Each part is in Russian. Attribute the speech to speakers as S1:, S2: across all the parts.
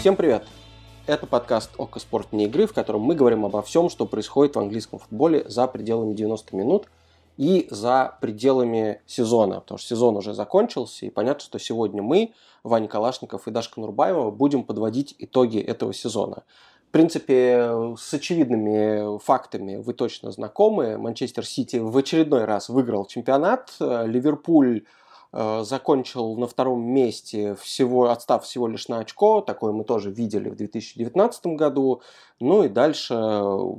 S1: Всем привет! Это подкаст «Око спортивной игры», в котором мы говорим обо всем, что происходит в английском футболе за пределами 90 минут и за пределами сезона, потому что сезон уже закончился, и понятно, что сегодня мы, Ваня Калашников и Дашка Нурбаева, будем подводить итоги этого сезона. В принципе, с очевидными фактами вы точно знакомы. Манчестер Сити в очередной раз выиграл чемпионат. Ливерпуль закончил на втором месте, всего, отстав всего лишь на очко. Такое мы тоже видели в 2019 году. Ну и дальше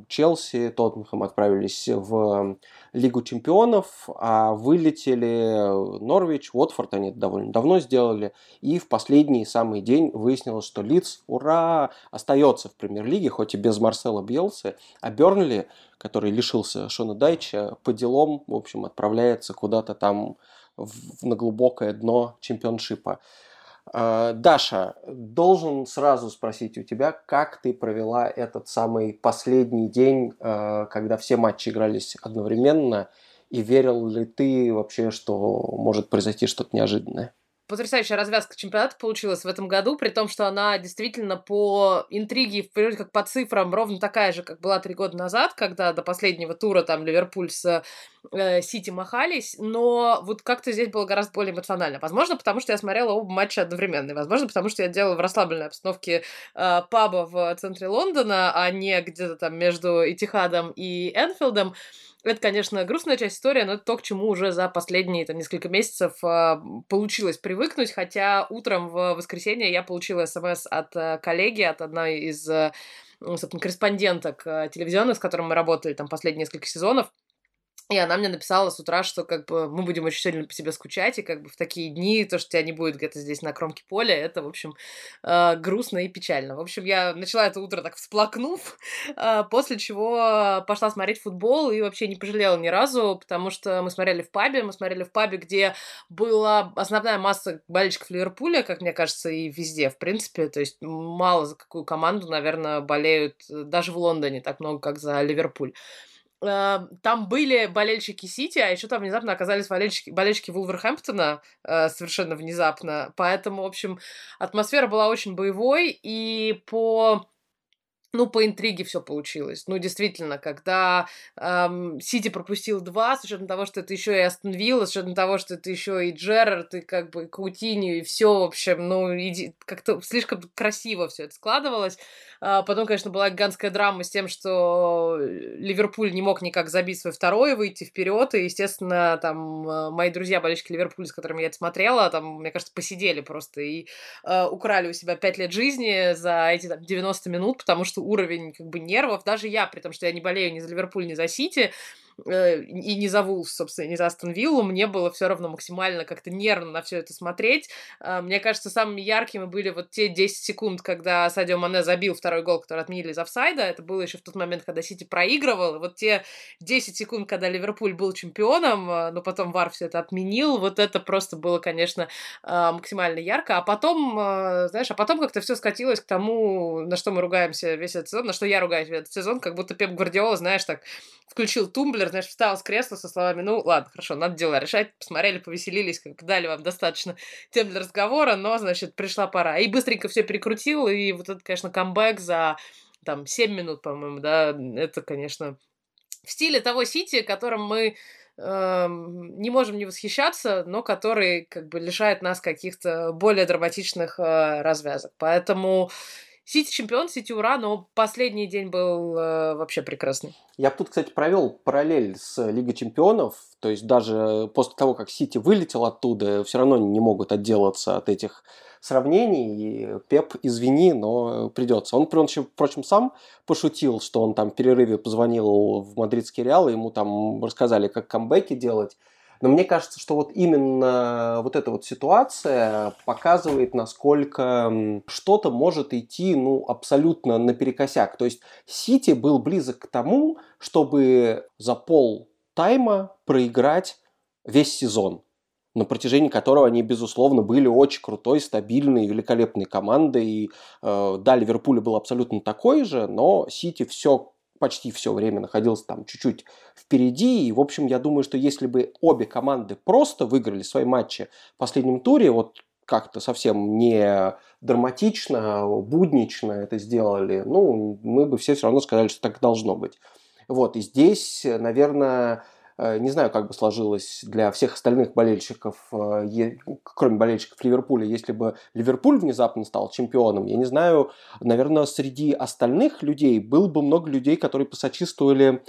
S1: Челси, Тоттенхэм отправились в Лигу чемпионов, а вылетели Норвич, Уотфорд, они это довольно давно сделали, и в последний самый день выяснилось, что Лидс, ура, остается в премьер-лиге, хоть и без Марсела Бьелса, а Бернли, который лишился Шона Дайча, по делам, в общем, отправляется куда-то там в, на глубокое дно чемпионшипа. Э, Даша, должен сразу спросить у тебя, как ты провела этот самый последний день, э, когда все матчи игрались одновременно, и верил ли ты вообще, что может произойти что-то неожиданное?
S2: потрясающая развязка чемпионата получилась в этом году, при том, что она действительно по интриге, вроде как по цифрам, ровно такая же, как была три года назад, когда до последнего тура там Ливерпуль с э, Сити махались, но вот как-то здесь было гораздо более эмоционально. Возможно, потому что я смотрела оба матча одновременно, возможно, потому что я делала в расслабленной обстановке э, паба в центре Лондона, а не где-то там между Этихадом и Энфилдом. Это, конечно, грустная часть истории, но это то, к чему уже за последние там, несколько месяцев э, получилось привыкнуть, хотя утром в воскресенье я получила смс от э, коллеги, от одной из э, собственно, корреспонденток э, телевизионных, с которым мы работали там последние несколько сезонов, и она мне написала с утра, что как бы мы будем очень сильно по тебе скучать, и как бы в такие дни то, что тебя не будет где-то здесь на кромке поля, это, в общем, э, грустно и печально. В общем, я начала это утро так всплакнув, э, после чего пошла смотреть футбол и вообще не пожалела ни разу, потому что мы смотрели в пабе, мы смотрели в пабе, где была основная масса болельщиков Ливерпуля, как мне кажется, и везде, в принципе, то есть мало за какую команду, наверное, болеют даже в Лондоне так много, как за Ливерпуль. Эм, там были болельщики Сити, а еще там внезапно оказались болельщики, болельщики Вулверхэмптона э, совершенно внезапно. Поэтому, в общем, атмосфера была очень боевой, и по ну, по интриге все получилось. Ну, действительно, когда эм, Сити пропустил два, с учетом того, что это еще и Астон Вилла, с учетом того, что это еще и Джерард, и как бы Каутинью, и все, в общем, ну, иди, как-то слишком красиво все это складывалось. А потом, конечно, была гигантская драма с тем, что Ливерпуль не мог никак забить свой второй, выйти вперед, и, естественно, там э, мои друзья, болельщики Ливерпуля, с которыми я это смотрела, там, мне кажется, посидели просто и э, украли у себя пять лет жизни за эти там, 90 минут, потому что уровень как бы нервов, даже я, при том, что я не болею ни за Ливерпуль, ни за Сити, и не за Вулс, собственно, не за Астон Виллу, мне было все равно максимально как-то нервно на все это смотреть. А, мне кажется, самыми яркими были вот те 10 секунд, когда Садио Мане забил второй гол, который отменили из офсайда. Это было еще в тот момент, когда Сити проигрывал. Вот те 10 секунд, когда Ливерпуль был чемпионом, а, но потом Вар все это отменил, вот это просто было, конечно, а, максимально ярко. А потом, знаешь, а потом как-то все скатилось к тому, на что мы ругаемся весь этот сезон, на что я ругаюсь весь этот сезон, как будто Пеп Гвардиола, знаешь, так включил тумблер, знаешь, встал с кресла со словами, ну, ладно, хорошо, надо дела решать, посмотрели, повеселились, как дали вам достаточно тем для разговора, но, значит, пришла пора. И быстренько все перекрутил, и вот это, конечно, камбэк за, там, 7 минут, по-моему, да, это, конечно, в стиле того Сити, которым мы эм, не можем не восхищаться, но который как бы лишает нас каких-то более драматичных э, развязок. Поэтому Сити чемпион, Сити ура, но последний день был э, вообще прекрасный.
S1: Я тут, кстати, провел параллель с Лигой чемпионов, то есть даже после того, как Сити вылетел оттуда, все равно не могут отделаться от этих сравнений. И Пеп, извини, но придется. Он, впрочем, сам пошутил, что он там в перерыве позвонил в мадридский Реал, и ему там рассказали, как камбэки делать. Но мне кажется, что вот именно вот эта вот ситуация показывает, насколько что-то может идти ну, абсолютно наперекосяк. То есть Сити был близок к тому, чтобы за пол тайма проиграть весь сезон на протяжении которого они, безусловно, были очень крутой, стабильной, великолепной командой. И, э, да, Ливерпуль был абсолютно такой же, но Сити все почти все время находился там чуть-чуть впереди. И, в общем, я думаю, что если бы обе команды просто выиграли свои матчи в последнем туре, вот как-то совсем не драматично, буднично это сделали, ну, мы бы все все равно сказали, что так должно быть. Вот, и здесь, наверное, не знаю, как бы сложилось для всех остальных болельщиков, э, кроме болельщиков Ливерпуля, если бы Ливерпуль внезапно стал чемпионом. Я не знаю, наверное, среди остальных людей было бы много людей, которые посочувствовали э,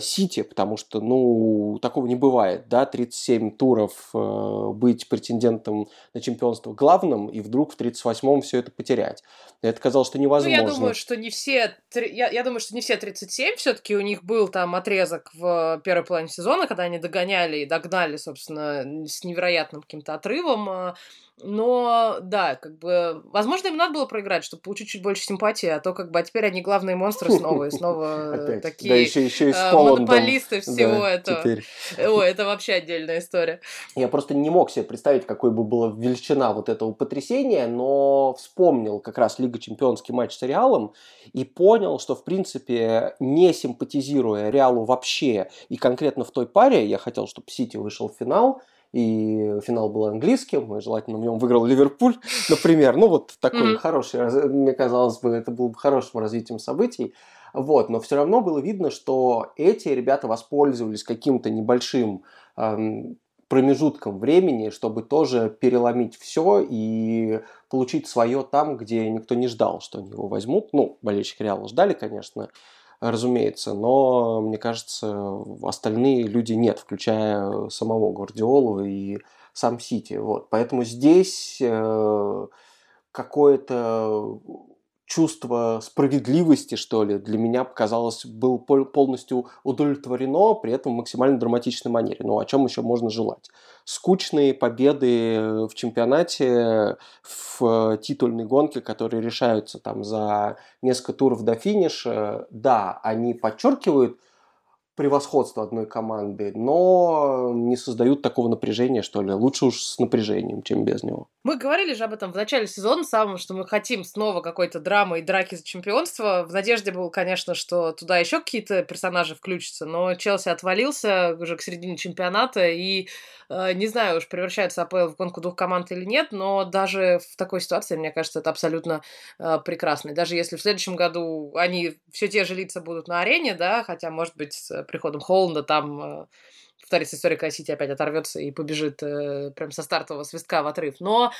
S1: Сити, потому что, ну, такого не бывает, да, 37 туров быть претендентом на чемпионство главным, и вдруг в 38-м все это потерять. Это казалось, что невозможно.
S2: Ну, я думаю, что не все, я, я думаю, что не все 37, все-таки у них был там отрезок в первой половине сезона, когда они догоняли и догнали, собственно, с невероятным каким-то отрывом. А, но, да, как бы, возможно, им надо было проиграть, чтобы получить чуть больше симпатии, а то, как бы, а теперь они главные монстры снова и снова такие
S1: да, еще, еще и
S2: а, монополисты всего этого.
S1: Теперь.
S2: Ой, это вообще отдельная история.
S1: Я просто не мог себе представить, какой бы была величина вот этого потрясения, но вспомнил как раз Лига Чемпионский матч с Реалом и понял, что, в принципе, не симпатизируя Реалу вообще, и конкретно в той паре, я хотел, чтобы Сити вышел в финал, и финал был английским, и желательно в нем выиграл Ливерпуль, например. Ну, вот такой mm-hmm. хороший, мне казалось бы, это было бы хорошим развитием событий. Вот, но все равно было видно, что эти ребята воспользовались каким-то небольшим эм, промежутком времени, чтобы тоже переломить все и получить свое там, где никто не ждал, что они его возьмут. Ну, болельщики Реала ждали, конечно, разумеется, но, мне кажется, остальные люди нет, включая самого Гвардиолу и сам Сити. Вот. Поэтому здесь э, какое-то чувство справедливости, что ли, для меня показалось, был полностью удовлетворено, при этом в максимально драматичной манере. Ну, о чем еще можно желать? Скучные победы в чемпионате, в титульной гонке, которые решаются там за несколько туров до финиша, да, они подчеркивают превосходство одной команды, но не создают такого напряжения, что ли. Лучше уж с напряжением, чем без него.
S2: Мы говорили же об этом в начале сезона самом, что мы хотим снова какой-то драмы и драки за чемпионство. В надежде был, конечно, что туда еще какие-то персонажи включатся, но Челси отвалился уже к середине чемпионата, и э, не знаю, уж превращается АПЛ в гонку двух команд или нет, но даже в такой ситуации, мне кажется, это абсолютно э, прекрасно. И даже если в следующем году они все те же лица будут на арене, да, хотя, может быть, приходом Холланда там э, повторится история, когда Сити опять оторвется и побежит э, прям со стартового свистка в отрыв. Но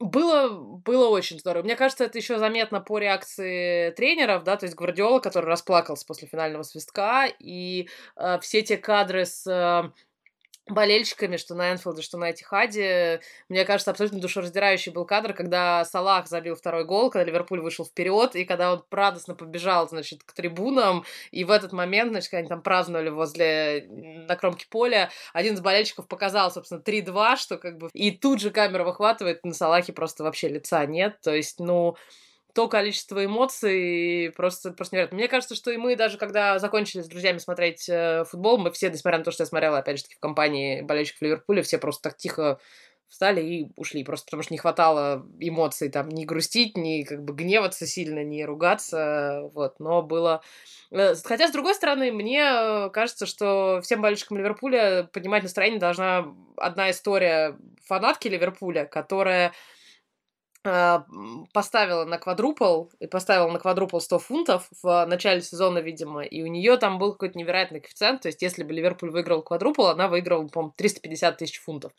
S2: было, было очень здорово. Мне кажется, это еще заметно по реакции тренеров, да, то есть Гвардиола, который расплакался после финального свистка, и э, все те кадры с э, болельщиками, что на Энфилде, что на Этихаде. Мне кажется, абсолютно душераздирающий был кадр, когда Салах забил второй гол, когда Ливерпуль вышел вперед, и когда он радостно побежал, значит, к трибунам, и в этот момент, значит, когда они там праздновали возле, на кромке поля, один из болельщиков показал, собственно, 3-2, что как бы... И тут же камера выхватывает, на Салахе просто вообще лица нет, то есть, ну то количество эмоций просто, просто невероятно. Мне кажется, что и мы даже, когда закончили с друзьями смотреть э, футбол, мы все, несмотря на то, что я смотрела, опять же таки, в компании болельщиков Ливерпуля, все просто так тихо встали и ушли, просто потому что не хватало эмоций, там, не грустить, не как бы гневаться сильно, не ругаться, вот, но было... Э, хотя, с другой стороны, мне кажется, что всем болельщикам Ливерпуля поднимать настроение должна одна история фанатки Ливерпуля, которая поставила на квадрупл, и поставила на квадрупл 100 фунтов в начале сезона, видимо, и у нее там был какой-то невероятный коэффициент, то есть если бы Ливерпуль выиграл квадрупл, она выиграла, по-моему, 350 тысяч фунтов.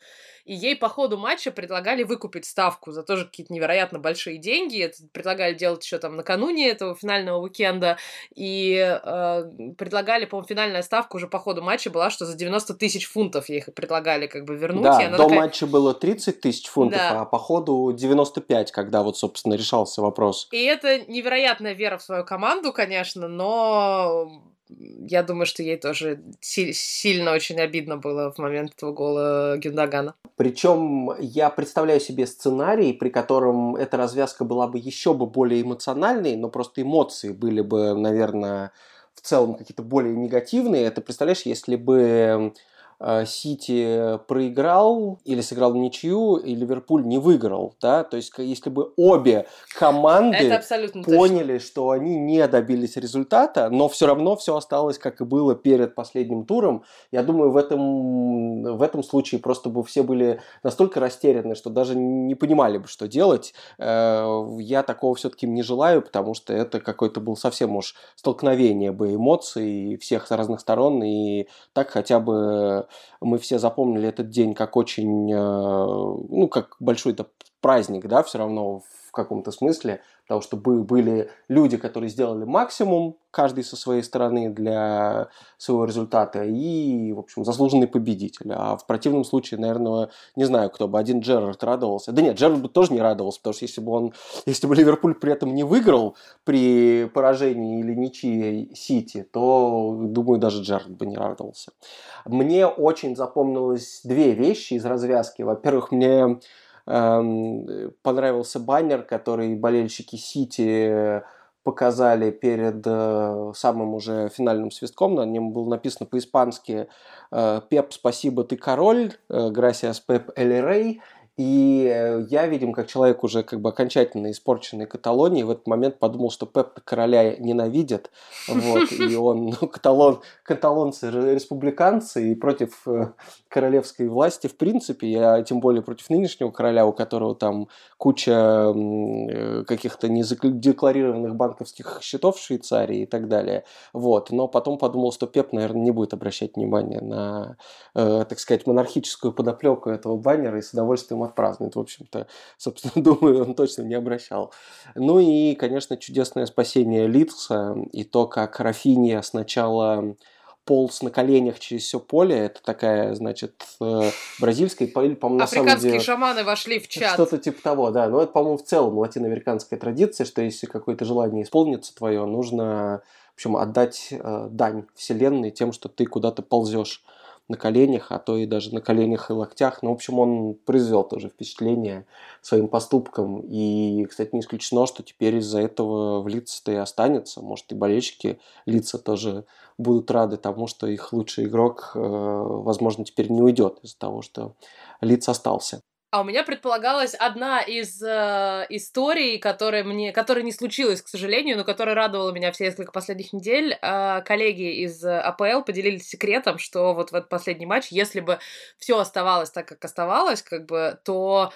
S2: И ей по ходу матча предлагали выкупить ставку за тоже какие-то невероятно большие деньги, это предлагали делать еще там накануне этого финального уикенда, и э, предлагали, по-моему, финальная ставка уже по ходу матча была, что за 90 тысяч фунтов ей их предлагали как бы вернуть.
S1: Да, до такая... матча было 30 тысяч фунтов, да. а по ходу 95 5, когда вот, собственно, решался вопрос.
S2: И это невероятная вера в свою команду, конечно, но я думаю, что ей тоже си- сильно очень обидно было в момент этого гола Гюндагана.
S1: Причем я представляю себе сценарий, при котором эта развязка была бы еще бы более эмоциональной, но просто эмоции были бы, наверное, в целом какие-то более негативные. Это представляешь, если бы Сити проиграл или сыграл в ничью, и Ливерпуль не выиграл, да, то есть если бы обе команды поняли, точно. что они не добились результата, но все равно все осталось, как и было перед последним туром, я думаю, в этом, в этом случае просто бы все были настолько растеряны, что даже не понимали бы, что делать. Э, я такого все-таки не желаю, потому что это какой-то был совсем уж столкновение бы эмоций всех с разных сторон, и так хотя бы мы все запомнили этот день как очень, э, ну, как большой это праздник, да, все равно каком-то смысле, потому что были люди, которые сделали максимум, каждый со своей стороны для своего результата, и, в общем, заслуженный победитель. А в противном случае, наверное, не знаю, кто бы, один Джерард радовался. Да нет, Джерард бы тоже не радовался, потому что если бы он, если бы Ливерпуль при этом не выиграл при поражении или ничьей Сити, то, думаю, даже Джерард бы не радовался. Мне очень запомнилось две вещи из развязки. Во-первых, мне понравился баннер, который болельщики Сити показали перед э, самым уже финальным свистком. На нем было написано по-испански э, «Пеп, спасибо, ты король», «Грасиас Пеп Эль Рей», и э, я, видим, как человек уже как бы окончательно испорченный Каталонией, в этот момент подумал, что Пеп короля ненавидит, вот, и он, ну, каталон, каталонцы республиканцы, и против э, королевской власти, в принципе, а тем более против нынешнего короля, у которого там куча э, каких-то незадекларированных банковских счетов в Швейцарии и так далее, вот, но потом подумал, что Пеп, наверное, не будет обращать внимания на, так сказать, монархическую подоплеку этого баннера и с удовольствием отпразднует. В общем-то, собственно, думаю, он точно не обращал. Ну и, конечно, чудесное спасение Литца и то, как Рафиния сначала полз на коленях через все поле. Это такая, значит, э, бразильская, или,
S2: по-моему, на самом деле... шаманы вошли в чат.
S1: Что-то типа того, да. Но это, по-моему, в целом латиноамериканская традиция, что если какое-то желание исполнится твое, нужно, в общем, отдать э, дань вселенной тем, что ты куда-то ползешь на коленях, а то и даже на коленях и локтях. Ну, в общем, он произвел тоже впечатление своим поступком. И, кстати, не исключено, что теперь из-за этого в лица-то и останется. Может, и болельщики лица тоже будут рады тому, что их лучший игрок, э, возможно, теперь не уйдет из-за того, что лиц остался.
S2: А у меня предполагалась одна из э, историй, которая мне, которая не случилась, к сожалению, но которая радовала меня все несколько последних недель. Э, коллеги из АПЛ поделились секретом, что вот в этот последний матч, если бы все оставалось так, как оставалось, как бы, то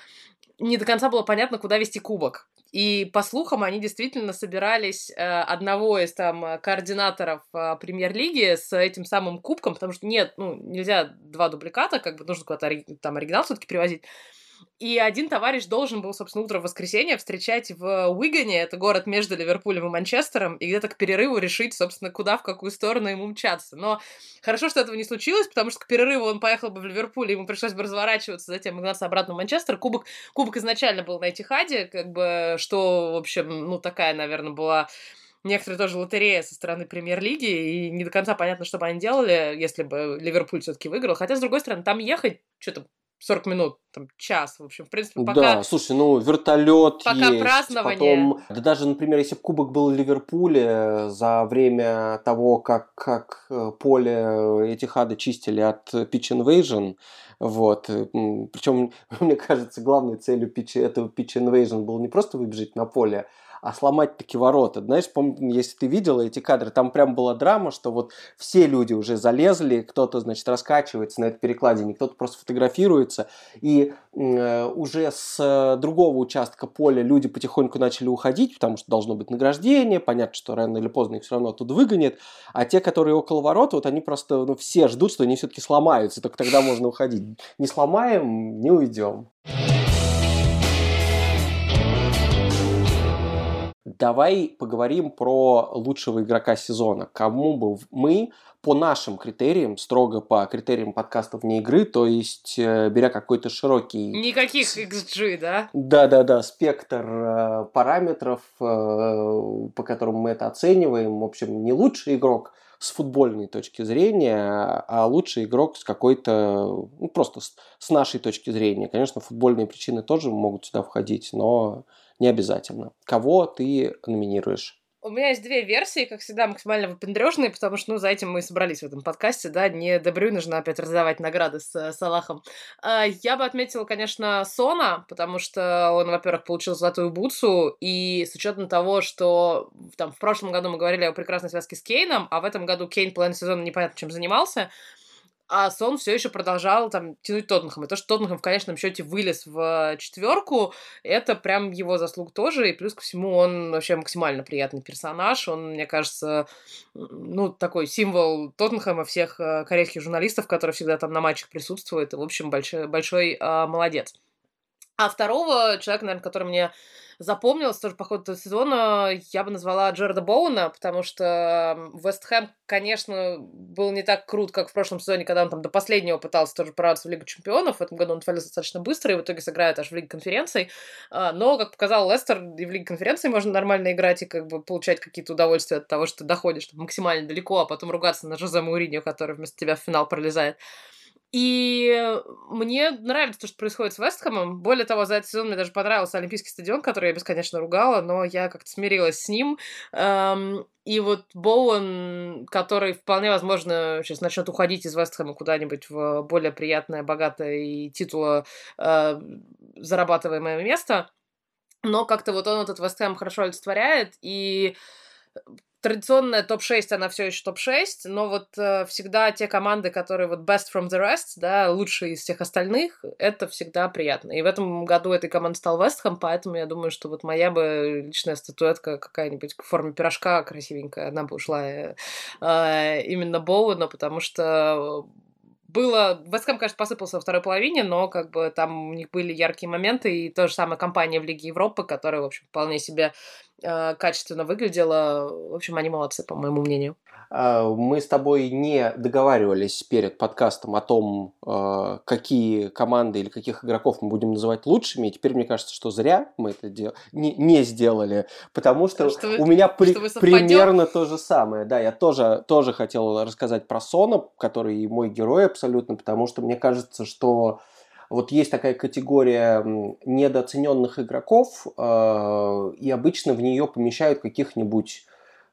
S2: не до конца было понятно, куда вести кубок. И по слухам, они действительно собирались э, одного из там координаторов э, премьер-лиги с этим самым кубком, потому что нет, ну, нельзя два дубликата, как бы нужно куда-то там оригинал все-таки привозить. И один товарищ должен был, собственно, утро в воскресенье встречать в Уигане, это город между Ливерпулем и Манчестером, и где-то к перерыву решить, собственно, куда, в какую сторону ему мчаться. Но хорошо, что этого не случилось, потому что к перерыву он поехал бы в Ливерпуль, ему пришлось бы разворачиваться, затем угнаться обратно в Манчестер. Кубок, кубок изначально был на Этихаде, как бы, что, в общем, ну, такая, наверное, была некоторые тоже лотерея со стороны премьер-лиги, и не до конца понятно, что бы они делали, если бы Ливерпуль все-таки выиграл. Хотя, с другой стороны, там ехать, что-то 40 минут, там, час, в общем, в принципе, пока...
S1: Да, слушай, ну, вертолет
S2: пока
S1: есть,
S2: празднование.
S1: потом... Да даже, например, если бы кубок был в Ливерпуле за время того, как, как э, поле эти хады чистили от Pitch Invasion, вот, причем, мне кажется, главной целью pitch, этого Pitch Invasion было не просто выбежать на поле, а сломать таки ворота. Знаешь, помню, если ты видела эти кадры, там прям была драма, что вот все люди уже залезли, кто-то, значит, раскачивается на этой перекладине, кто-то просто фотографируется, и э, уже с э, другого участка поля люди потихоньку начали уходить, потому что должно быть награждение, понятно, что рано или поздно их все равно оттуда выгонят, а те, которые около ворот, вот они просто, ну, все ждут, что они все-таки сломаются, только тогда можно уходить. Не сломаем, не уйдем. Давай поговорим про лучшего игрока сезона. Кому бы мы по нашим критериям, строго по критериям подкастов вне игры, то есть э, беря какой-то широкий...
S2: Никаких XG, да?
S1: Да-да-да, спектр э, параметров, э, по которым мы это оцениваем. В общем, не лучший игрок с футбольной точки зрения, а лучший игрок с какой-то, ну, просто с, с нашей точки зрения. Конечно, футбольные причины тоже могут сюда входить, но не обязательно. Кого ты номинируешь?
S2: У меня есть две версии, как всегда, максимально выпендрежные, потому что, ну, за этим мы и собрались в этом подкасте, да, не Дебрю нужно опять раздавать награды с э, Салахом. А, я бы отметила, конечно, Сона, потому что он, во-первых, получил золотую бутсу, и с учетом того, что там в прошлом году мы говорили о прекрасной связке с Кейном, а в этом году Кейн половину сезона непонятно чем занимался, а Сон все еще продолжал там тянуть Тоттенхэм. И то, что Тоттенхэм в конечном счете вылез в четверку, это прям его заслуг тоже. И плюс ко всему он вообще максимально приятный персонаж. Он, мне кажется, ну, такой символ Тоттенхэма всех э, корейских журналистов, которые всегда там на матчах присутствуют. И, в общем, большой, большой а, молодец. А второго человека, наверное, который мне запомнилось тоже по ходу сезона, я бы назвала Джерда Боуна, потому что Вест Хэм, конечно, был не так крут, как в прошлом сезоне, когда он там до последнего пытался тоже прорваться в Лигу Чемпионов. В этом году он отвалился достаточно быстро и в итоге сыграет аж в Лиге Конференций. А, но, как показал Лестер, и в Лиге Конференции можно нормально играть и как бы получать какие-то удовольствия от того, что ты доходишь максимально далеко, а потом ругаться на Жозе Мауриньо, который вместо тебя в финал пролезает. И мне нравится то, что происходит с Вестхэмом. Более того, за этот сезон мне даже понравился Олимпийский стадион, который я бесконечно ругала, но я как-то смирилась с ним. Эм, и вот Боуэн, который вполне возможно сейчас начнет уходить из Вестхэма куда-нибудь в более приятное, богатое и титула э, зарабатываемое место, но как-то вот он этот Вестхэм хорошо олицетворяет, и традиционная топ-6, она все еще топ-6, но вот э, всегда те команды, которые вот best from the rest, да, лучшие из всех остальных, это всегда приятно. И в этом году этой командой стал Вестхэм, поэтому я думаю, что вот моя бы личная статуэтка какая-нибудь в форме пирожка красивенькая, она бы ушла э, э, именно Боуэна, потому что было... Вестхэм, конечно, посыпался во второй половине, но как бы там у них были яркие моменты, и то же самое компания в Лиге Европы, которая, в общем, вполне себе качественно выглядела. В общем, они молодцы, по моему мнению.
S1: А, мы с тобой не договаривались перед подкастом о том, а, какие команды или каких игроков мы будем называть лучшими. И теперь мне кажется, что зря мы это дел... не, не сделали, потому что, что у меня при... примерно то же самое. Да, я тоже, тоже хотел рассказать про Сона, который мой герой абсолютно, потому что мне кажется, что вот есть такая категория недооцененных игроков, э, и обычно в нее помещают каких-нибудь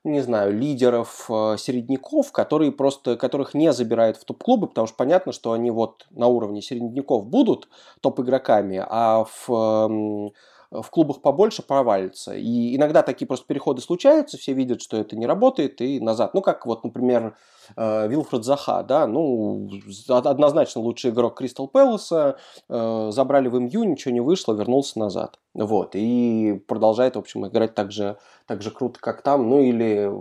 S1: не знаю, лидеров, э, середняков, которые просто, которых не забирают в топ-клубы, потому что понятно, что они вот на уровне середняков будут топ-игроками, а в в клубах побольше провалится. И иногда такие просто переходы случаются, все видят, что это не работает, и назад. Ну, как вот, например, э, Вилфред Заха, да, ну, однозначно лучший игрок Кристал Пэласа, э, забрали в МЮ, ничего не вышло, вернулся назад. Вот, и продолжает, в общем, играть так же, так же круто, как там, ну, или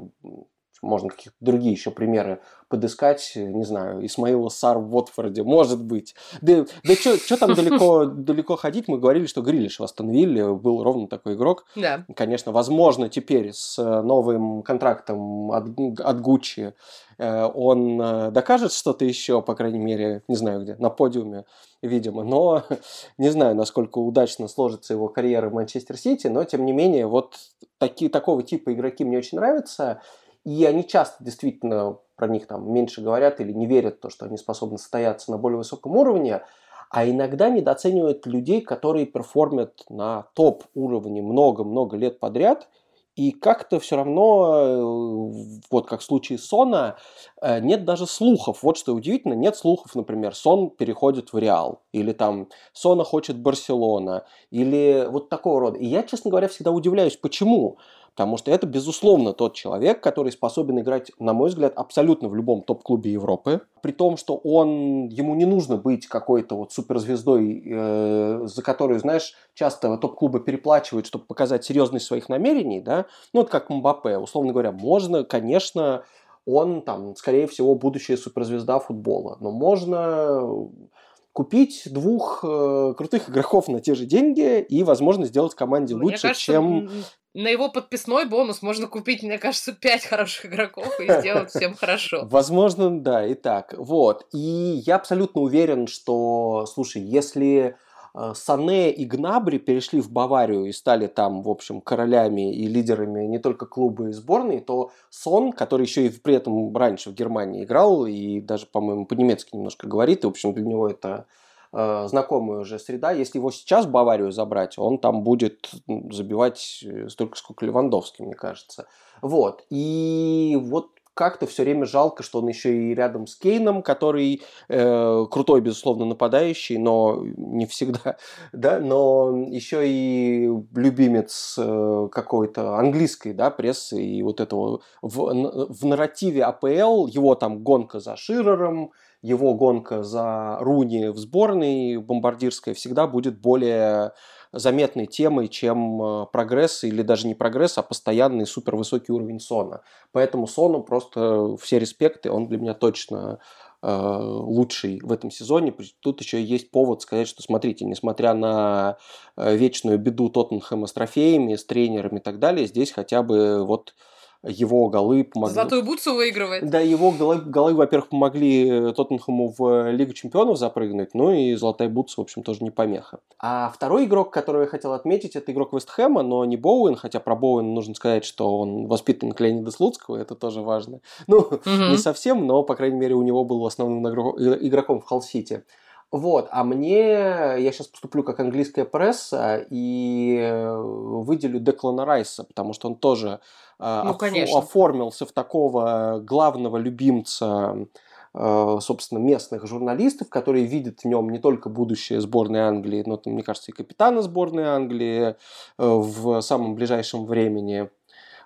S1: можно какие-то другие еще примеры подыскать, не знаю, Исмаила Сар в Уотфорде, может быть. Да, да что там далеко, далеко ходить, мы говорили, что Грилиш в Астон Вилле был ровно такой игрок.
S2: Да.
S1: Конечно, возможно, теперь с новым контрактом от, от Гуччи э, он э, докажет что-то еще, по крайней мере, не знаю где, на подиуме, видимо. Но не знаю, насколько удачно сложится его карьера в Манчестер Сити, но тем не менее, вот такие, такого типа игроки мне очень нравятся. И они часто действительно про них там меньше говорят или не верят в то, что они способны состояться на более высоком уровне, а иногда недооценивают людей, которые перформят на топ-уровне много-много лет подряд, и как-то все равно, э, вот как в случае Сона, э, нет даже слухов. Вот что удивительно, нет слухов, например, Сон переходит в Реал, или там Сона хочет Барселона, или вот такого рода. И я, честно говоря, всегда удивляюсь, почему. Потому что это, безусловно, тот человек, который способен играть, на мой взгляд, абсолютно в любом топ-клубе Европы. При том, что он, ему не нужно быть какой-то вот суперзвездой, э, за которую, знаешь, часто топ-клубы переплачивают, чтобы показать серьезность своих намерений, да. Ну, вот как Мбаппе, условно говоря, можно, конечно, он там, скорее всего, будущая суперзвезда футбола. Но можно купить двух э, крутых игроков на те же деньги и, возможно, сделать команде Мне лучше, кажется, чем...
S2: На его подписной бонус можно купить, мне кажется, пять хороших игроков и сделать всем хорошо.
S1: Возможно, да, и так. Вот. И я абсолютно уверен, что, слушай, если Сане и Гнабри перешли в Баварию и стали там, в общем, королями и лидерами не только клуба и сборной, то Сон, который еще и при этом раньше в Германии играл и даже, по-моему, по-немецки немножко говорит, и, в общем, для него это э, знакомая уже среда. Если его сейчас в Баварию забрать, он там будет забивать столько, сколько Левандовский, мне кажется. Вот. И вот как-то все время жалко, что он еще и рядом с Кейном, который э, крутой, безусловно, нападающий, но не всегда, да, но еще и любимец э, какой-то английской, да, прессы. И вот этого в, в нарративе АПЛ его там гонка за Ширером, его гонка за Руни в сборной бомбардирская всегда будет более заметной темой, чем э, прогресс или даже не прогресс, а постоянный супервысокий уровень Сона. Поэтому Сону просто все респекты, он для меня точно э, лучший в этом сезоне. Тут еще есть повод сказать, что смотрите, несмотря на э, вечную беду Тоттенхэма с трофеями, с тренерами и так далее, здесь хотя бы вот его голы помогли.
S2: Золотую бутсу выигрывает.
S1: Да, его голы, голы во-первых, помогли э, Тоттенхэму в Лигу чемпионов запрыгнуть, ну и золотая бутса, в общем, тоже не помеха. А второй игрок, которого я хотел отметить, это игрок Вестхэма, но не Боуэн, хотя про Боуэн нужно сказать, что он воспитанник Леонида Слуцкого, это тоже важно. Ну, угу. не совсем, но, по крайней мере, у него был основным игроком в Халл-Сити. Вот, а мне, я сейчас поступлю как английская пресса и э, выделю Деклана Райса, потому что он тоже э, ну, оф- оформился в такого главного любимца э, собственно, местных журналистов, которые видят в нем не только будущее сборной Англии, но, мне кажется, и капитана сборной Англии в самом ближайшем времени.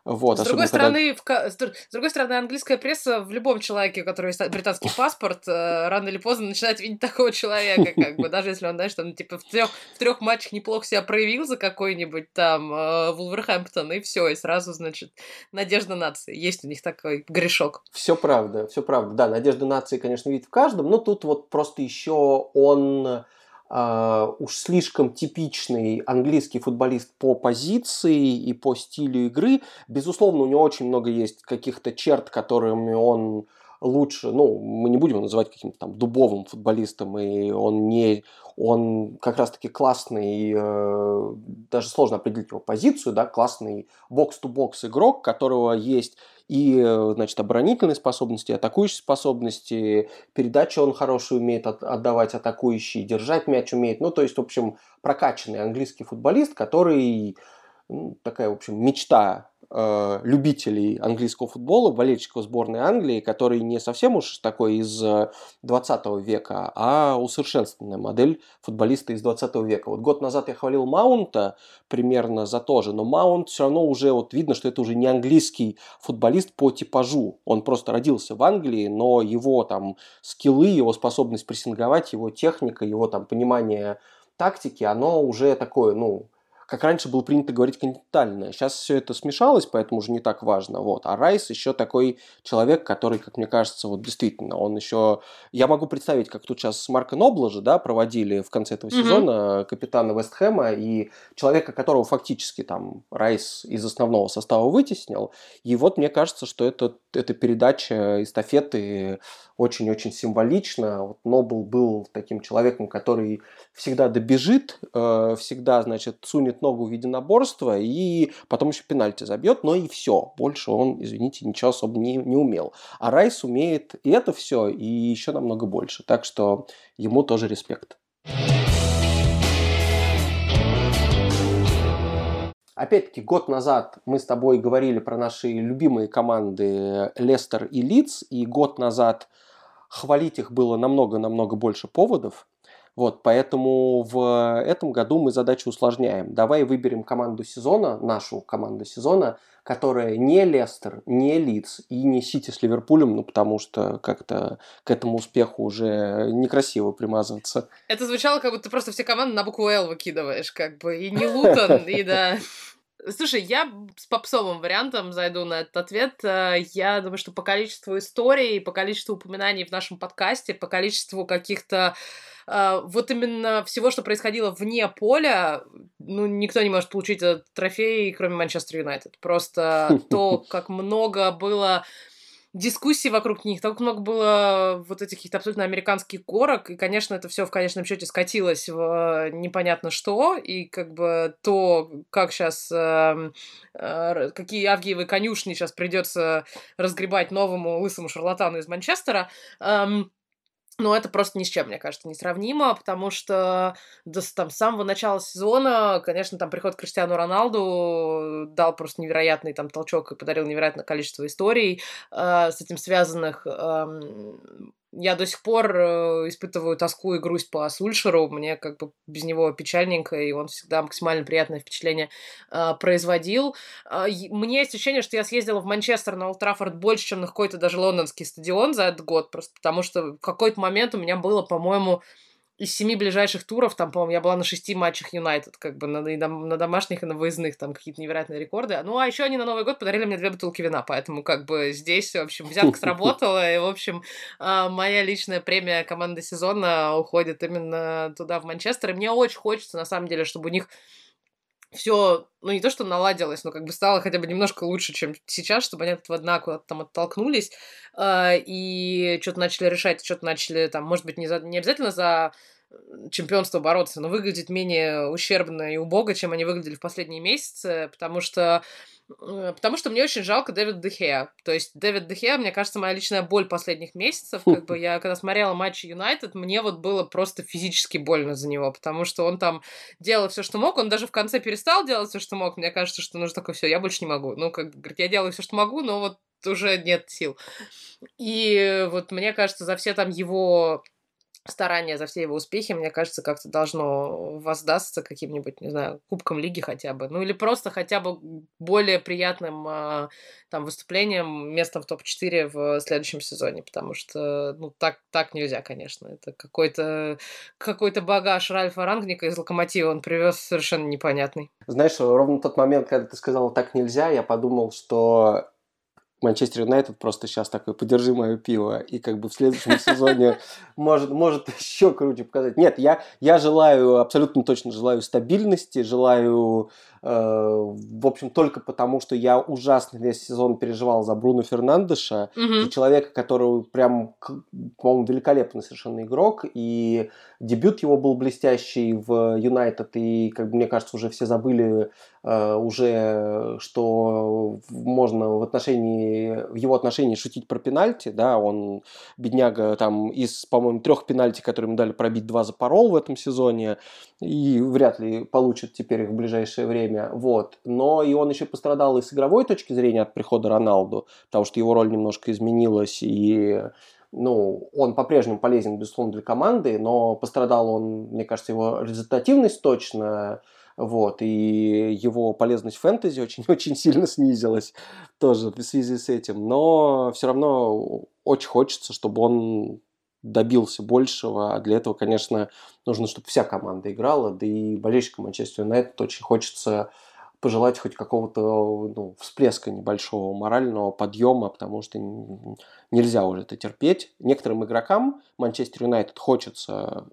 S1: Вот,
S2: с, другой стороны, когда... в, с другой стороны, английская пресса в любом человеке, у которого есть британский паспорт, э, рано или поздно начинает видеть такого человека, как бы, даже если он, знаешь, там, типа, в трех, в трех матчах неплохо себя проявил за какой-нибудь там э, Вулверхэмптон, и все, и сразу, значит, надежда нации. Есть у них такой грешок.
S1: Все правда, все правда. Да, надежда нации, конечно, видит в каждом, но тут вот просто еще он уж слишком типичный английский футболист по позиции и по стилю игры. Безусловно, у него очень много есть каких-то черт, которыми он лучше, ну, мы не будем его называть каким-то там дубовым футболистом, и он не, он как раз-таки классный, э, даже сложно определить его позицию, да, классный бокс-то-бокс игрок, которого есть и, значит, оборонительные способности, атакующие способности, передачи он хорошую умеет отдавать атакующий, держать мяч умеет. Ну, то есть, в общем, прокачанный английский футболист, который ну, такая, в общем, мечта э, любителей английского футбола, болельщиков сборной Англии, который не совсем уж такой из 20 э, века, а усовершенствованная модель футболиста из 20 века. Вот год назад я хвалил Маунта примерно за то же, но Маунт все равно уже вот видно, что это уже не английский футболист по типажу. Он просто родился в Англии, но его там скиллы, его способность прессинговать, его техника, его там понимание тактики, оно уже такое, ну, как раньше было принято говорить, континентальное. Сейчас все это смешалось, поэтому уже не так важно. Вот. А Райс еще такой человек, который, как мне кажется, вот действительно, он еще... Я могу представить, как тут сейчас Марка Нобла же, да, проводили в конце этого mm-hmm. сезона капитана Вестхэма, и человека, которого фактически там Райс из основного состава вытеснил. И вот мне кажется, что это, эта передача эстафеты очень-очень символично. Вот Нобл был таким человеком, который всегда добежит, э, всегда, значит, сунет ногу в единоборство и потом еще пенальти забьет, но и все. Больше он, извините, ничего особо не, не умел. А Райс умеет и это все, и еще намного больше. Так что ему тоже респект. Опять-таки, год назад мы с тобой говорили про наши любимые команды Лестер и Лидс, и год назад хвалить их было намного-намного больше поводов. Вот, поэтому в этом году мы задачу усложняем. Давай выберем команду сезона, нашу команду сезона, которая не Лестер, не Лидс и не Сити с Ливерпулем, ну потому что как-то к этому успеху уже некрасиво примазываться.
S2: Это звучало, как будто ты просто все команды на букву «Л» выкидываешь, как бы, и не Лутон, и да... Слушай, я с попсовым вариантом зайду на этот ответ. Э, я думаю, что по количеству историй, по количеству упоминаний в нашем подкасте, по количеству каких-то э, вот именно всего, что происходило вне поля, ну, никто не может получить этот трофей, кроме Манчестер Юнайтед. Просто то, как много было дискуссий вокруг них, так много было вот этих каких-то абсолютно американских горок, и, конечно, это все в конечном счете скатилось в непонятно что, и как бы то, как сейчас, э, эм, э, какие Авгиевы конюшни сейчас придется разгребать новому лысому шарлатану из Манчестера, э, но это просто ни с чем, мне кажется, не сравнимо, потому что до, там, с самого начала сезона, конечно, там приход Криштиану Роналду дал просто невероятный там толчок и подарил невероятное количество историй э, с этим связанных. Э, я до сих пор э, испытываю тоску и грусть по Сульшеру. Мне как бы без него печальненько, и он всегда максимально приятное впечатление э, производил. Э, мне есть ощущение, что я съездила в Манчестер на Олтрафорд больше, чем на какой-то даже лондонский стадион за этот год, просто потому что в какой-то момент у меня было, по-моему, из семи ближайших туров, там, по-моему, я была на шести матчах Юнайтед, как бы на, на, домашних и на выездных, там какие-то невероятные рекорды. Ну, а еще они на Новый год подарили мне две бутылки вина, поэтому как бы здесь, в общем, взятка сработала, и, в общем, а, моя личная премия команды сезона уходит именно туда, в Манчестер, и мне очень хочется, на самом деле, чтобы у них все, ну не то, что наладилось, но как бы стало хотя бы немножко лучше, чем сейчас, чтобы они от этого дна куда-то там оттолкнулись э, и что-то начали решать, что-то начали там, может быть, не, за, не обязательно за чемпионство бороться, но выглядеть менее ущербно и убого, чем они выглядели в последние месяцы, потому что Потому что мне очень жалко Дэвид Дехея. То есть Дэвид Дехея, мне кажется, моя личная боль последних месяцев. Как бы я, когда смотрела матчи Юнайтед, мне вот было просто физически больно за него, потому что он там делал все, что мог. Он даже в конце перестал делать все, что мог. Мне кажется, что нужно такое все, я больше не могу. Ну, как говорит, я делаю все, что могу, но вот уже нет сил. И вот мне кажется, за все там его старания за все его успехи, мне кажется, как-то должно воздастся каким-нибудь, не знаю, кубком лиги хотя бы. Ну или просто хотя бы более приятным э, там выступлением, местом в топ-4 в следующем сезоне, потому что, ну, так, так нельзя, конечно. Это какой-то какой-то багаж Ральфа Рангника из Локомотива он привез совершенно непонятный.
S1: Знаешь, ровно тот момент, когда ты сказал «так нельзя», я подумал, что Манчестер Юнайтед просто сейчас такой, подержи мое пиво, и как бы в следующем сезоне может, может еще круче показать. Нет, я, я желаю, абсолютно точно желаю стабильности, желаю Э, в общем, только потому, что я ужасно весь сезон переживал за Бруно Фернандеша, mm-hmm. за человека, который прям, по-моему, великолепный совершенно игрок, и дебют его был блестящий в Юнайтед, и, как мне кажется, уже все забыли уже, что можно в отношении, в его отношении шутить про пенальти, да, он, бедняга, там, из, по-моему, трех пенальти, которые ему дали пробить, два запорол в этом сезоне, и вряд ли получит теперь их в ближайшее время. Вот. Но и он еще пострадал и с игровой точки зрения от прихода Роналду, потому что его роль немножко изменилась, и ну, он по-прежнему полезен, безусловно, для команды, но пострадал он, мне кажется, его результативность точно, вот, и его полезность фэнтези очень-очень сильно снизилась тоже в связи с этим, но все равно очень хочется, чтобы он добился большего, а для этого, конечно, нужно, чтобы вся команда играла, да и болельщикам Манчестер Юнайтед очень хочется пожелать хоть какого-то ну, всплеска небольшого морального подъема, потому что нельзя уже это терпеть. Некоторым игрокам Манчестер Юнайтед хочется,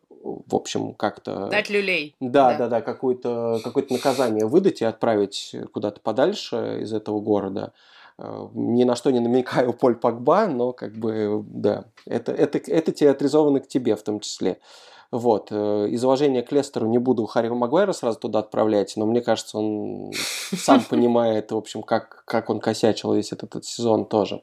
S1: в общем, как-то...
S2: Дать люлей.
S1: Да, да, да, да какое-то какое наказание выдать и отправить куда-то подальше из этого города. Э, ни на что не намекаю Поль Пакба, но как бы, да, это, это, это театризовано к тебе в том числе. Вот. Э, из уважения к Лестеру не буду Харри Магуайра сразу туда отправлять, но мне кажется, он сам понимает, в общем, как, как он косячил весь этот, этот сезон тоже.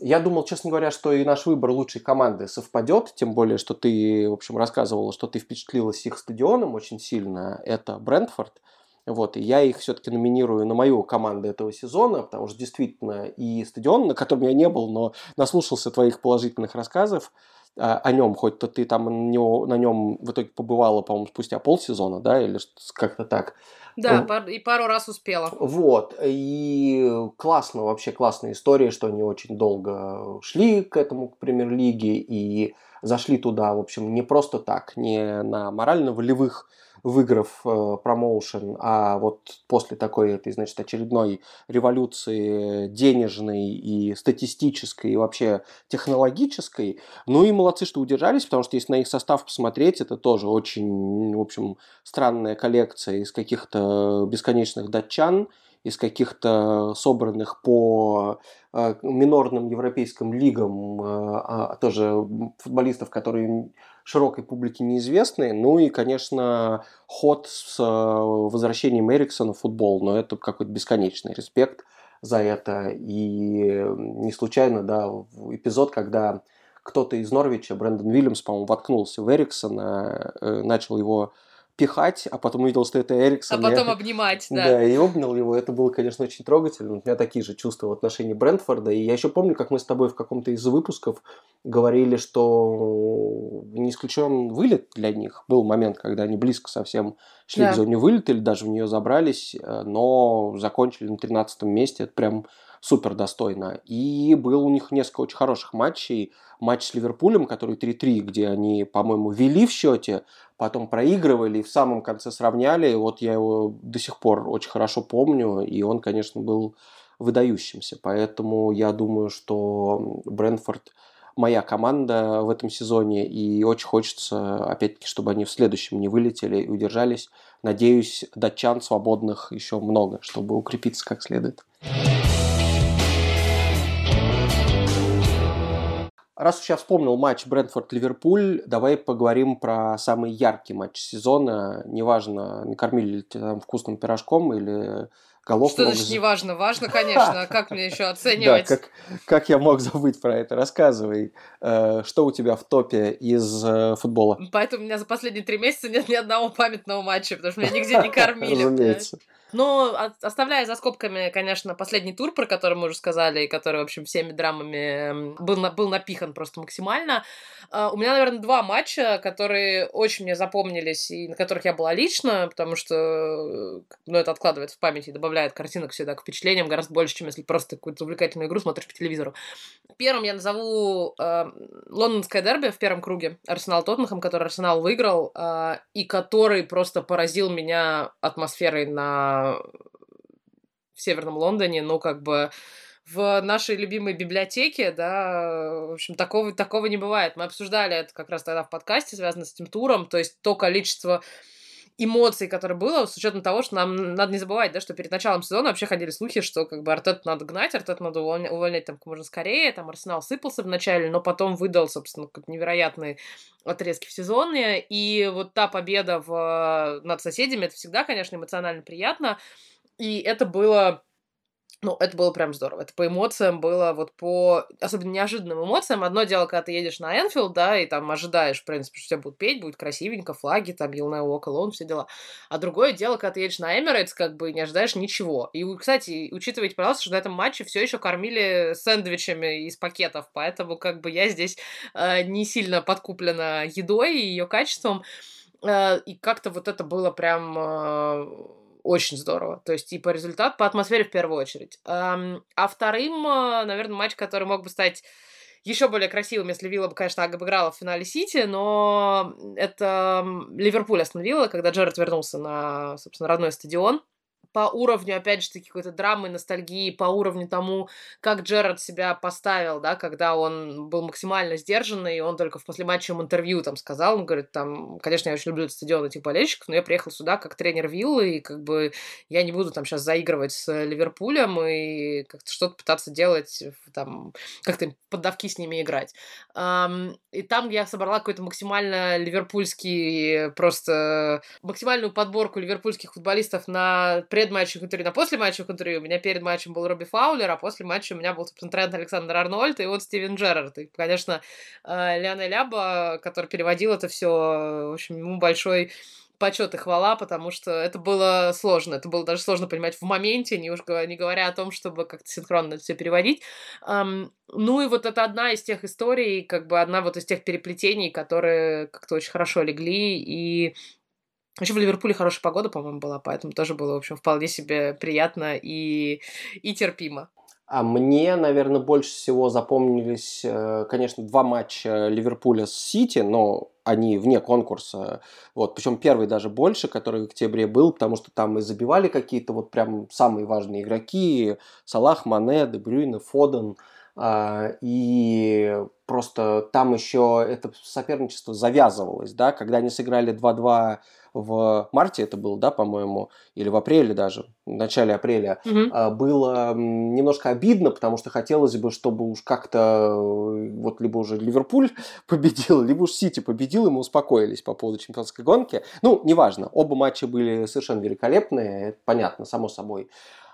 S1: Я думал, честно говоря, что и наш выбор лучшей команды совпадет, тем более, что ты, в общем, рассказывала, что ты впечатлилась их стадионом очень сильно. Это Брентфорд. Вот, и я их все-таки номинирую на мою команду этого сезона, потому что действительно и стадион, на котором я не был, но наслушался твоих положительных рассказов о нем, хоть то ты там на, него, на нем в итоге побывала, по-моему, спустя полсезона, да, или как-то так.
S2: Да, пар, и пару раз успела.
S1: Вот, и классно, вообще классная история, что они очень долго шли к этому, к премьер-лиге, и зашли туда, в общем, не просто так, не на морально-волевых выиграв э, промоушен, а вот после такой этой, значит, очередной революции денежной и статистической, и вообще технологической, ну и молодцы, что удержались, потому что если на их состав посмотреть, это тоже очень, в общем, странная коллекция из каких-то бесконечных датчан, из каких-то собранных по э, минорным европейским лигам, э, а тоже футболистов, которые широкой публике неизвестны. Ну и, конечно, ход с э, возвращением Эриксона в футбол, но это какой-то бесконечный респект за это. И не случайно, да, эпизод, когда кто-то из Норвича, Брэндон Вильямс, по-моему, воткнулся в Эриксона, э, начал его пихать, а потом увидел, что это Эриксон.
S2: А потом я... обнимать, да.
S1: Да, и обнял его. Это было, конечно, очень трогательно. У меня такие же чувства в отношении Брентфорда. И я еще помню, как мы с тобой в каком-то из выпусков говорили, что не исключен вылет для них. Был момент, когда они близко совсем шли да. к зоне вылета или даже в нее забрались, э, но закончили на 13 месте. Это прям супер достойно. И был у них несколько очень хороших матчей. Матч с Ливерпулем, который 3-3, где они, по-моему, вели в счете, потом проигрывали и в самом конце сравняли. Вот я его до сих пор очень хорошо помню, и он, конечно, был выдающимся. Поэтому я думаю, что Брэнфорд моя команда в этом сезоне, и очень хочется, опять-таки, чтобы они в следующем не вылетели и удержались. Надеюсь, датчан свободных еще много, чтобы укрепиться как следует. Раз уж я вспомнил матч Брентфорд-Ливерпуль, давай поговорим про самый яркий матч сезона. Неважно, накормили ли тебя там вкусным пирожком или голов
S2: Что значит неважно? Важно, конечно. А как мне еще оценивать?
S1: Да, как, как я мог забыть про это? Рассказывай. Э, что у тебя в топе из э, футбола?
S2: Поэтому у меня за последние три месяца нет ни одного памятного матча, потому что меня нигде не кормили.
S1: Разумеется.
S2: Но оставляя за скобками, конечно, последний тур, про который мы уже сказали, и который, в общем, всеми драмами был, на, был напихан просто максимально, uh, у меня, наверное, два матча, которые очень мне запомнились, и на которых я была лично, потому что ну, это откладывает в памяти и добавляет картинок всегда к впечатлениям гораздо больше, чем если просто какую-то увлекательную игру смотришь по телевизору. Первым я назову uh, лондонское дерби в первом круге, Арсенал Тоттенхэм, который Арсенал выиграл, uh, и который просто поразил меня атмосферой на в Северном Лондоне, ну, как бы в нашей любимой библиотеке, да, в общем, такого, такого не бывает. Мы обсуждали это как раз тогда в подкасте, связано с этим туром, то есть то количество эмоций, которое было, с учетом того, что нам надо не забывать, да, что перед началом сезона вообще ходили слухи, что как бы Артет надо гнать, Артет надо увольнять, увольнять там как можно скорее, там Арсенал сыпался вначале, но потом выдал, собственно, как невероятные отрезки в сезоне, и вот та победа в, над соседями, это всегда, конечно, эмоционально приятно, и это было ну, это было прям здорово. Это по эмоциям было, вот по особенно неожиданным эмоциям. Одно дело, когда ты едешь на Энфилд, да, и там ожидаешь, в принципе, что тебя будут петь, будет красивенько, флаги, там, You'll Walk Alone, все дела. А другое дело, когда ты едешь на Эмирейтс, как бы не ожидаешь ничего. И, кстати, учитывайте, пожалуйста, что на этом матче все еще кормили сэндвичами из пакетов, поэтому как бы я здесь э, не сильно подкуплена едой и ее качеством. Э, и как-то вот это было прям... Э, очень здорово. То есть, типа, результат по атмосфере в первую очередь. А вторым, а, наверное, матч, который мог бы стать еще более красивым, если Вилла бы, конечно, обыграла в финале Сити, но это Ливерпуль остановила, когда Джерард вернулся на, собственно, родной стадион по уровню, опять же таки, какой-то драмы, ностальгии, по уровню тому, как Джерард себя поставил, да, когда он был максимально сдержанный, и он только в послематчевом интервью там сказал, он говорит, там, конечно, я очень люблю этот стадион этих болельщиков, но я приехал сюда как тренер Виллы, и как бы я не буду там сейчас заигрывать с Ливерпулем и как-то что-то пытаться делать, там, как-то поддавки с ними играть. И там я собрала какой-то максимально ливерпульский, просто максимальную подборку ливерпульских футболистов на предматчевых интервью, на послематчевых интервью. У меня перед матчем был Робби Фаулер, а после матча у меня был, собственно, Трент Александр Арнольд и вот Стивен Джерард. И, конечно, э, Леонель Аба, который переводил это все, в общем, ему большой почет и хвала, потому что это было сложно. Это было даже сложно понимать в моменте, не уж не говоря о том, чтобы как-то синхронно это все переводить. Um, ну и вот это одна из тех историй, как бы одна вот из тех переплетений, которые как-то очень хорошо легли и еще в Ливерпуле хорошая погода, по-моему, была, поэтому тоже было, в общем, вполне себе приятно и, и терпимо.
S1: А мне, наверное, больше всего запомнились, э, конечно, два матча Ливерпуля с Сити, но они вне конкурса. Вот, причем первый даже больше, который в октябре был, потому что там и забивали какие-то вот прям самые важные игроки. Салах, Мане, Дебрюйне, Фоден. А, и просто там еще это соперничество завязывалось, да, когда они сыграли 2-2 в марте это было, да, по-моему, или в апреле даже, в начале апреля,
S2: угу.
S1: было немножко обидно, потому что хотелось бы, чтобы уж как-то э, вот либо уже Ливерпуль победил, либо уж Сити победил, и мы успокоились по поводу чемпионской гонки. Ну, неважно, оба матча были совершенно великолепные, это понятно, само собой.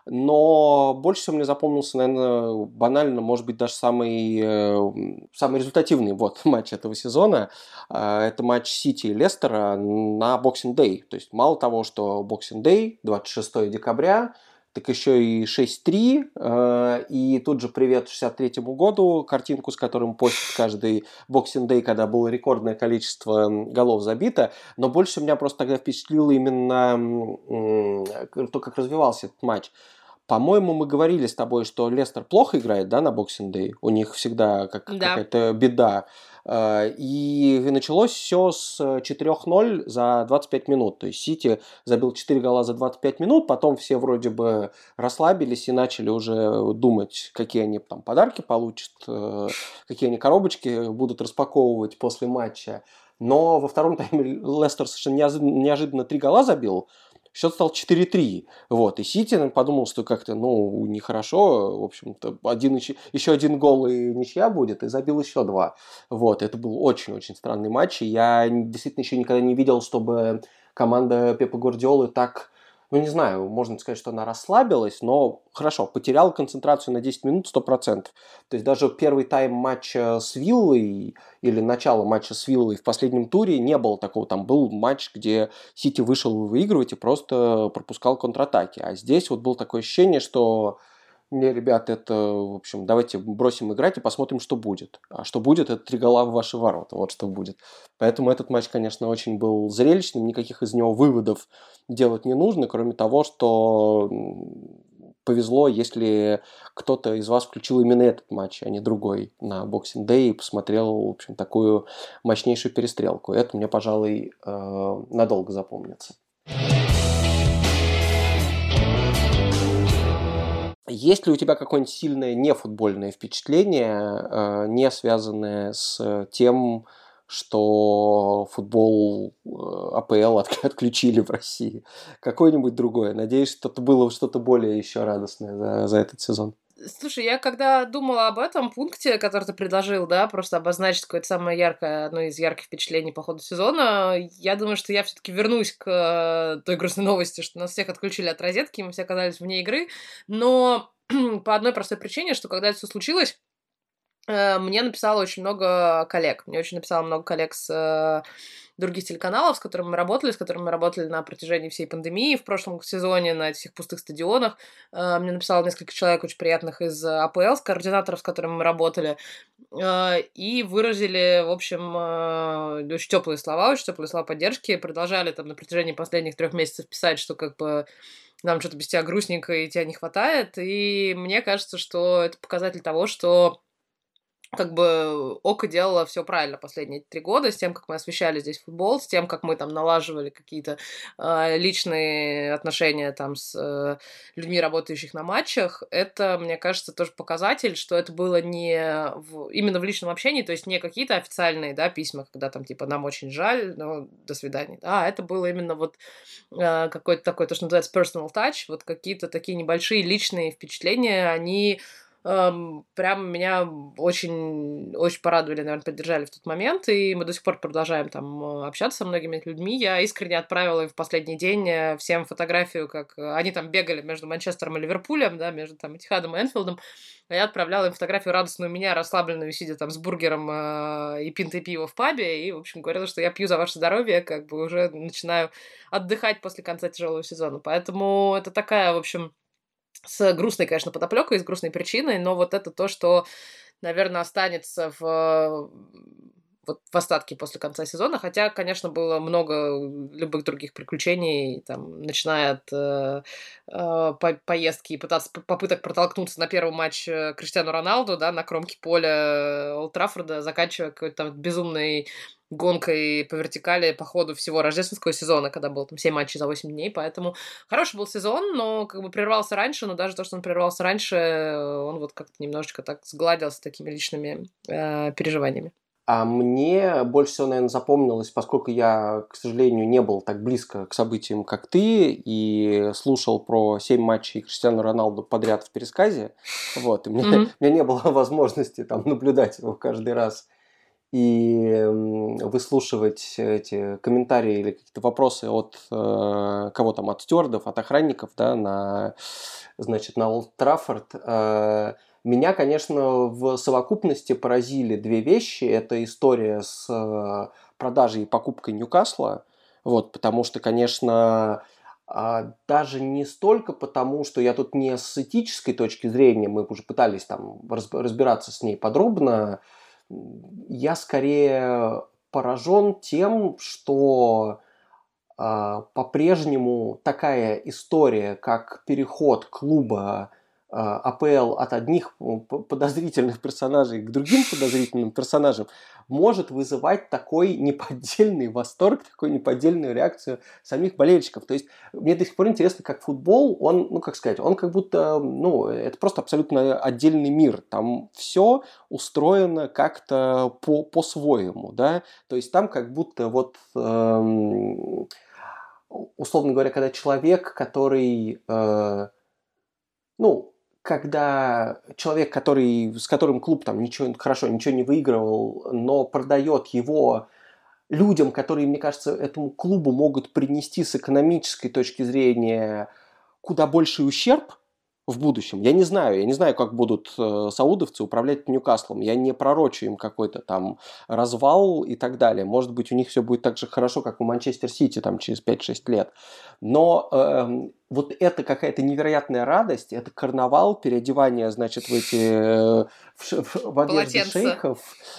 S1: Но больше всего мне запомнился, наверное, банально, может быть, даже самый, э, самый результативный вот, матч этого сезона. Э, это матч Сити и Лестера на Boxing Day. То есть мало того, что Boxing Day, 26 декабря, так еще и 6-3, э, и тут же привет 63-му году, картинку, с которым постит каждый Boxing Day, когда было рекордное количество голов забито, но больше меня просто тогда впечатлило именно то, как развивался этот матч. По-моему, мы говорили с тобой, что Лестер плохо играет, да, на Boxing Day. У них всегда как, да. какая-то беда. Э, и началось все с 4-0 за 25 минут. То есть Сити забил 4 гола за 25 минут, потом все вроде бы расслабились и начали уже думать, какие они там подарки получат, э, какие они коробочки будут распаковывать после матча. Но во втором тайме Лестер совершенно неожиданно три гола забил, счет стал 4-3. Вот. И Сити подумал, что как-то, ну, нехорошо. В общем-то, один, еще один гол и ничья будет, и забил еще два. Вот. Это был очень-очень странный матч. И я действительно еще никогда не видел, чтобы команда Пепа Гвардиолы так ну не знаю, можно сказать, что она расслабилась, но хорошо, потеряла концентрацию на 10 минут 100%. То есть даже первый тайм матча с Виллой или начало матча с Виллой в последнем туре не было такого. Там был матч, где Сити вышел выигрывать и просто пропускал контратаки. А здесь вот было такое ощущение, что не, ребят, это, в общем, давайте бросим играть и посмотрим, что будет. А что будет, это три гола в ваши ворота, вот что будет. Поэтому этот матч, конечно, очень был зрелищным, никаких из него выводов делать не нужно, кроме того, что повезло, если кто-то из вас включил именно этот матч, а не другой на Boxing Day и посмотрел, в общем, такую мощнейшую перестрелку. Это мне, пожалуй, э, надолго запомнится. Есть ли у тебя какое-нибудь сильное нефутбольное впечатление, э, не связанное с тем, что футбол э, АПЛ отключили в России? Какое-нибудь другое? Надеюсь, что-то было что-то более еще радостное за, за этот сезон.
S2: Слушай, я когда думала об этом пункте, который ты предложил, да, просто обозначить какое-то самое яркое, одно из ярких впечатлений по ходу сезона, я думаю, что я все-таки вернусь к э, той грустной новости, что нас всех отключили от розетки, мы все оказались вне игры, но по одной простой причине, что когда это все случилось, мне написало очень много коллег. Мне очень написало много коллег с э, других телеканалов, с которыми мы работали, с которыми мы работали на протяжении всей пандемии в прошлом сезоне на этих пустых стадионах. Э, мне написало несколько человек очень приятных из АПЛ, с координаторов, с которыми мы работали, и выразили, в общем, очень теплые слова, очень теплые слова поддержки, продолжали там на протяжении последних трех месяцев писать, что как бы нам что-то без тебя грустненько, и тебя не хватает. И мне кажется, что это показатель того, что как бы Ока делала все правильно последние три года с тем, как мы освещали здесь футбол, с тем, как мы там налаживали какие-то э, личные отношения там с э, людьми, работающих на матчах. Это, мне кажется, тоже показатель, что это было не в, именно в личном общении, то есть не какие-то официальные да, письма, когда там типа нам очень жаль, но до свидания. А это было именно вот э, какой-то такой, то, что называется personal touch, вот какие-то такие небольшие личные впечатления, они эм, прям меня очень, очень порадовали, наверное, поддержали в тот момент, и мы до сих пор продолжаем там э, общаться со многими людьми. Я искренне отправила в последний день э, всем фотографию, как э, они там бегали между Манчестером и Ливерпулем, да, между там Этихадом и Энфилдом, а я отправляла им фотографию радостную меня, расслабленную, сидя там с бургером э, и пинтой пива в пабе, и, в общем, говорила, что я пью за ваше здоровье, как бы уже начинаю отдыхать после конца тяжелого сезона. Поэтому это такая, в общем, с грустной, конечно, подоплекой, с грустной причиной, но вот это то, что, наверное, останется в вот в остатке после конца сезона, хотя, конечно, было много любых других приключений, там, начиная от э, э, по поездки и пытаться, попыток протолкнуться на первый матч э, Криштиану Роналду, да, на кромке поля Олд Траффорда, заканчивая какой-то там безумной гонкой по вертикали по ходу всего рождественского сезона, когда было там 7 матчей за 8 дней, поэтому хороший был сезон, но как бы прервался раньше, но даже то, что он прервался раньше, он вот как-то немножечко так сгладился такими личными э, переживаниями.
S1: А мне больше всего, наверное, запомнилось, поскольку я, к сожалению, не был так близко к событиям, как ты, и слушал про 7 матчей Криштиану Роналду подряд в пересказе, вот, и мне, mm-hmm. у меня не было возможности там наблюдать его каждый раз и выслушивать эти комментарии или какие-то вопросы от э, кого там, от стюардов, от охранников, да, на значит, на Олд Траффорд. Э, меня, конечно, в совокупности поразили две вещи. Это история с э, продажей и покупкой Ньюкасла, вот, потому что, конечно, а, даже не столько потому, что я тут не с этической точки зрения, мы уже пытались там разбираться с ней подробно, я скорее поражен тем, что э, по-прежнему такая история, как переход клуба АПЛ от одних подозрительных персонажей к другим подозрительным персонажам, может вызывать такой неподдельный восторг, такую неподдельную реакцию самих болельщиков. То есть мне до сих пор интересно, как футбол, он, ну как сказать, он как будто, ну, это просто абсолютно отдельный мир. Там все устроено как-то по, по-своему, да. То есть там как будто вот... Эм, условно говоря, когда человек, который, э, ну, когда человек, который, с которым клуб там ничего хорошо, ничего не выигрывал, но продает его людям, которые, мне кажется, этому клубу могут принести с экономической точки зрения куда больший ущерб – в будущем. Я не знаю, я не знаю, как будут э, саудовцы управлять Ньюкаслом. Я не пророчу им какой-то там развал и так далее. Может быть, у них все будет так же хорошо, как у Манчестер Сити там через 5-6 лет. Но э, вот это какая-то невероятная радость, это карнавал, переодевание, значит, в эти э, в, в одежды шейхов,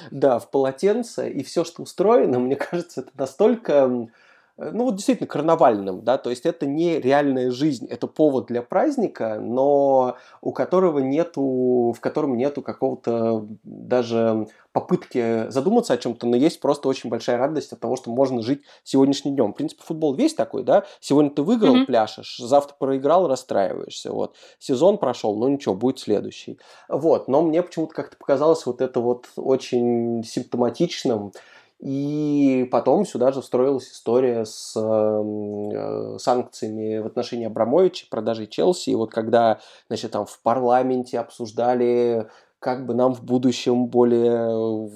S1: да, в полотенце, и все, что устроено, мне кажется, это настолько ну вот действительно карнавальным, да, то есть это не реальная жизнь, это повод для праздника, но у которого нету, в котором нету какого-то даже попытки задуматься о чем-то, но есть просто очень большая радость от того, что можно жить сегодняшним днем. В принципе, футбол весь такой, да, сегодня ты выиграл, mm-hmm. пляшешь, завтра проиграл, расстраиваешься, вот. Сезон прошел, ну ничего, будет следующий. Вот, но мне почему-то как-то показалось вот это вот очень симптоматичным, и потом сюда же встроилась история с э, санкциями в отношении Абрамовича, продажи Челси. И вот когда, значит, там в парламенте обсуждали, как бы нам в будущем более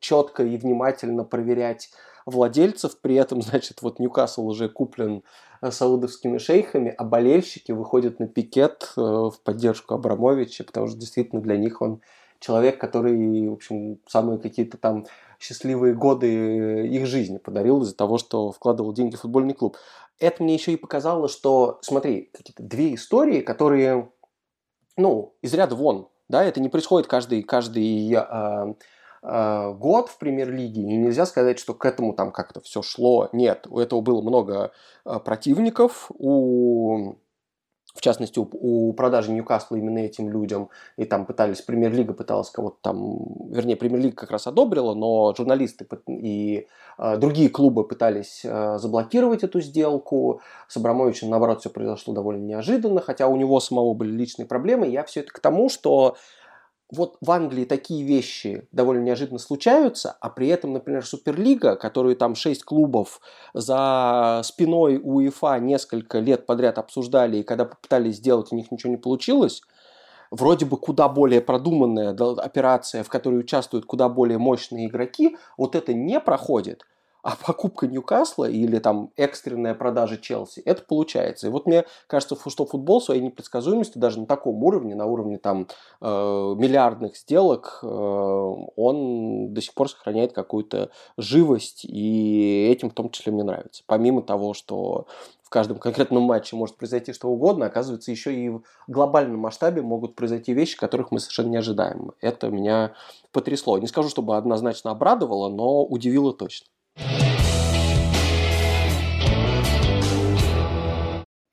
S1: четко и внимательно проверять владельцев, при этом, значит, вот Ньюкасл уже куплен э, саудовскими шейхами, а болельщики выходят на пикет э, в поддержку Абрамовича, потому что действительно для них он человек, который, в общем, самые какие-то там счастливые годы их жизни подарил из-за того, что вкладывал деньги в футбольный клуб. Это мне еще и показало, что, смотри, какие-то две истории, которые, ну, из ряда вон, да, это не происходит каждый, каждый э, э, год в премьер-лиге, и нельзя сказать, что к этому там как-то все шло. Нет, у этого было много э, противников, у в частности, у, продажи Ньюкасла именно этим людям, и там пытались, премьер-лига пыталась кого-то там, вернее, премьер-лига как раз одобрила, но журналисты и э, другие клубы пытались э, заблокировать эту сделку. С Абрамовичем, наоборот, все произошло довольно неожиданно, хотя у него самого были личные проблемы. Я все это к тому, что вот в Англии такие вещи довольно неожиданно случаются, а при этом, например, Суперлига, которую там шесть клубов за спиной УЕФА несколько лет подряд обсуждали, и когда попытались сделать, у них ничего не получилось, вроде бы куда более продуманная операция, в которой участвуют куда более мощные игроки, вот это не проходит – а покупка Ньюкасла или там экстренная продажа Челси, это получается. И вот мне кажется, что футбол своей непредсказуемостью даже на таком уровне, на уровне там э, миллиардных сделок, э, он до сих пор сохраняет какую-то живость, и этим в том числе мне нравится. Помимо того, что в каждом конкретном матче может произойти что угодно, оказывается, еще и в глобальном масштабе могут произойти вещи, которых мы совершенно не ожидаем. Это меня потрясло. Не скажу, чтобы однозначно обрадовало, но удивило точно.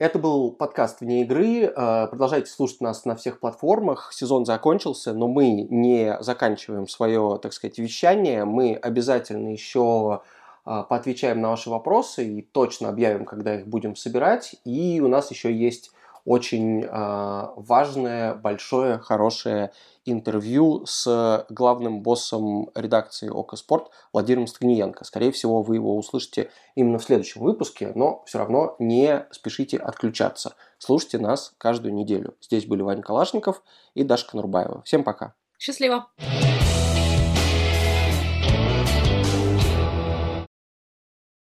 S1: Это был подкаст «Вне игры». Э, продолжайте слушать нас на всех платформах. Сезон закончился, но мы не заканчиваем свое, так сказать, вещание. Мы обязательно еще э, поотвечаем на ваши вопросы и точно объявим, когда их будем собирать. И у нас еще есть очень э, важное, большое, хорошее интервью с главным боссом редакции ОКО Спорт Владимиром Стагниенко. Скорее всего, вы его услышите именно в следующем выпуске, но все равно не спешите отключаться. Слушайте нас каждую неделю. Здесь были Ваня Калашников и Даша Конурбаева. Всем пока.
S2: Счастливо.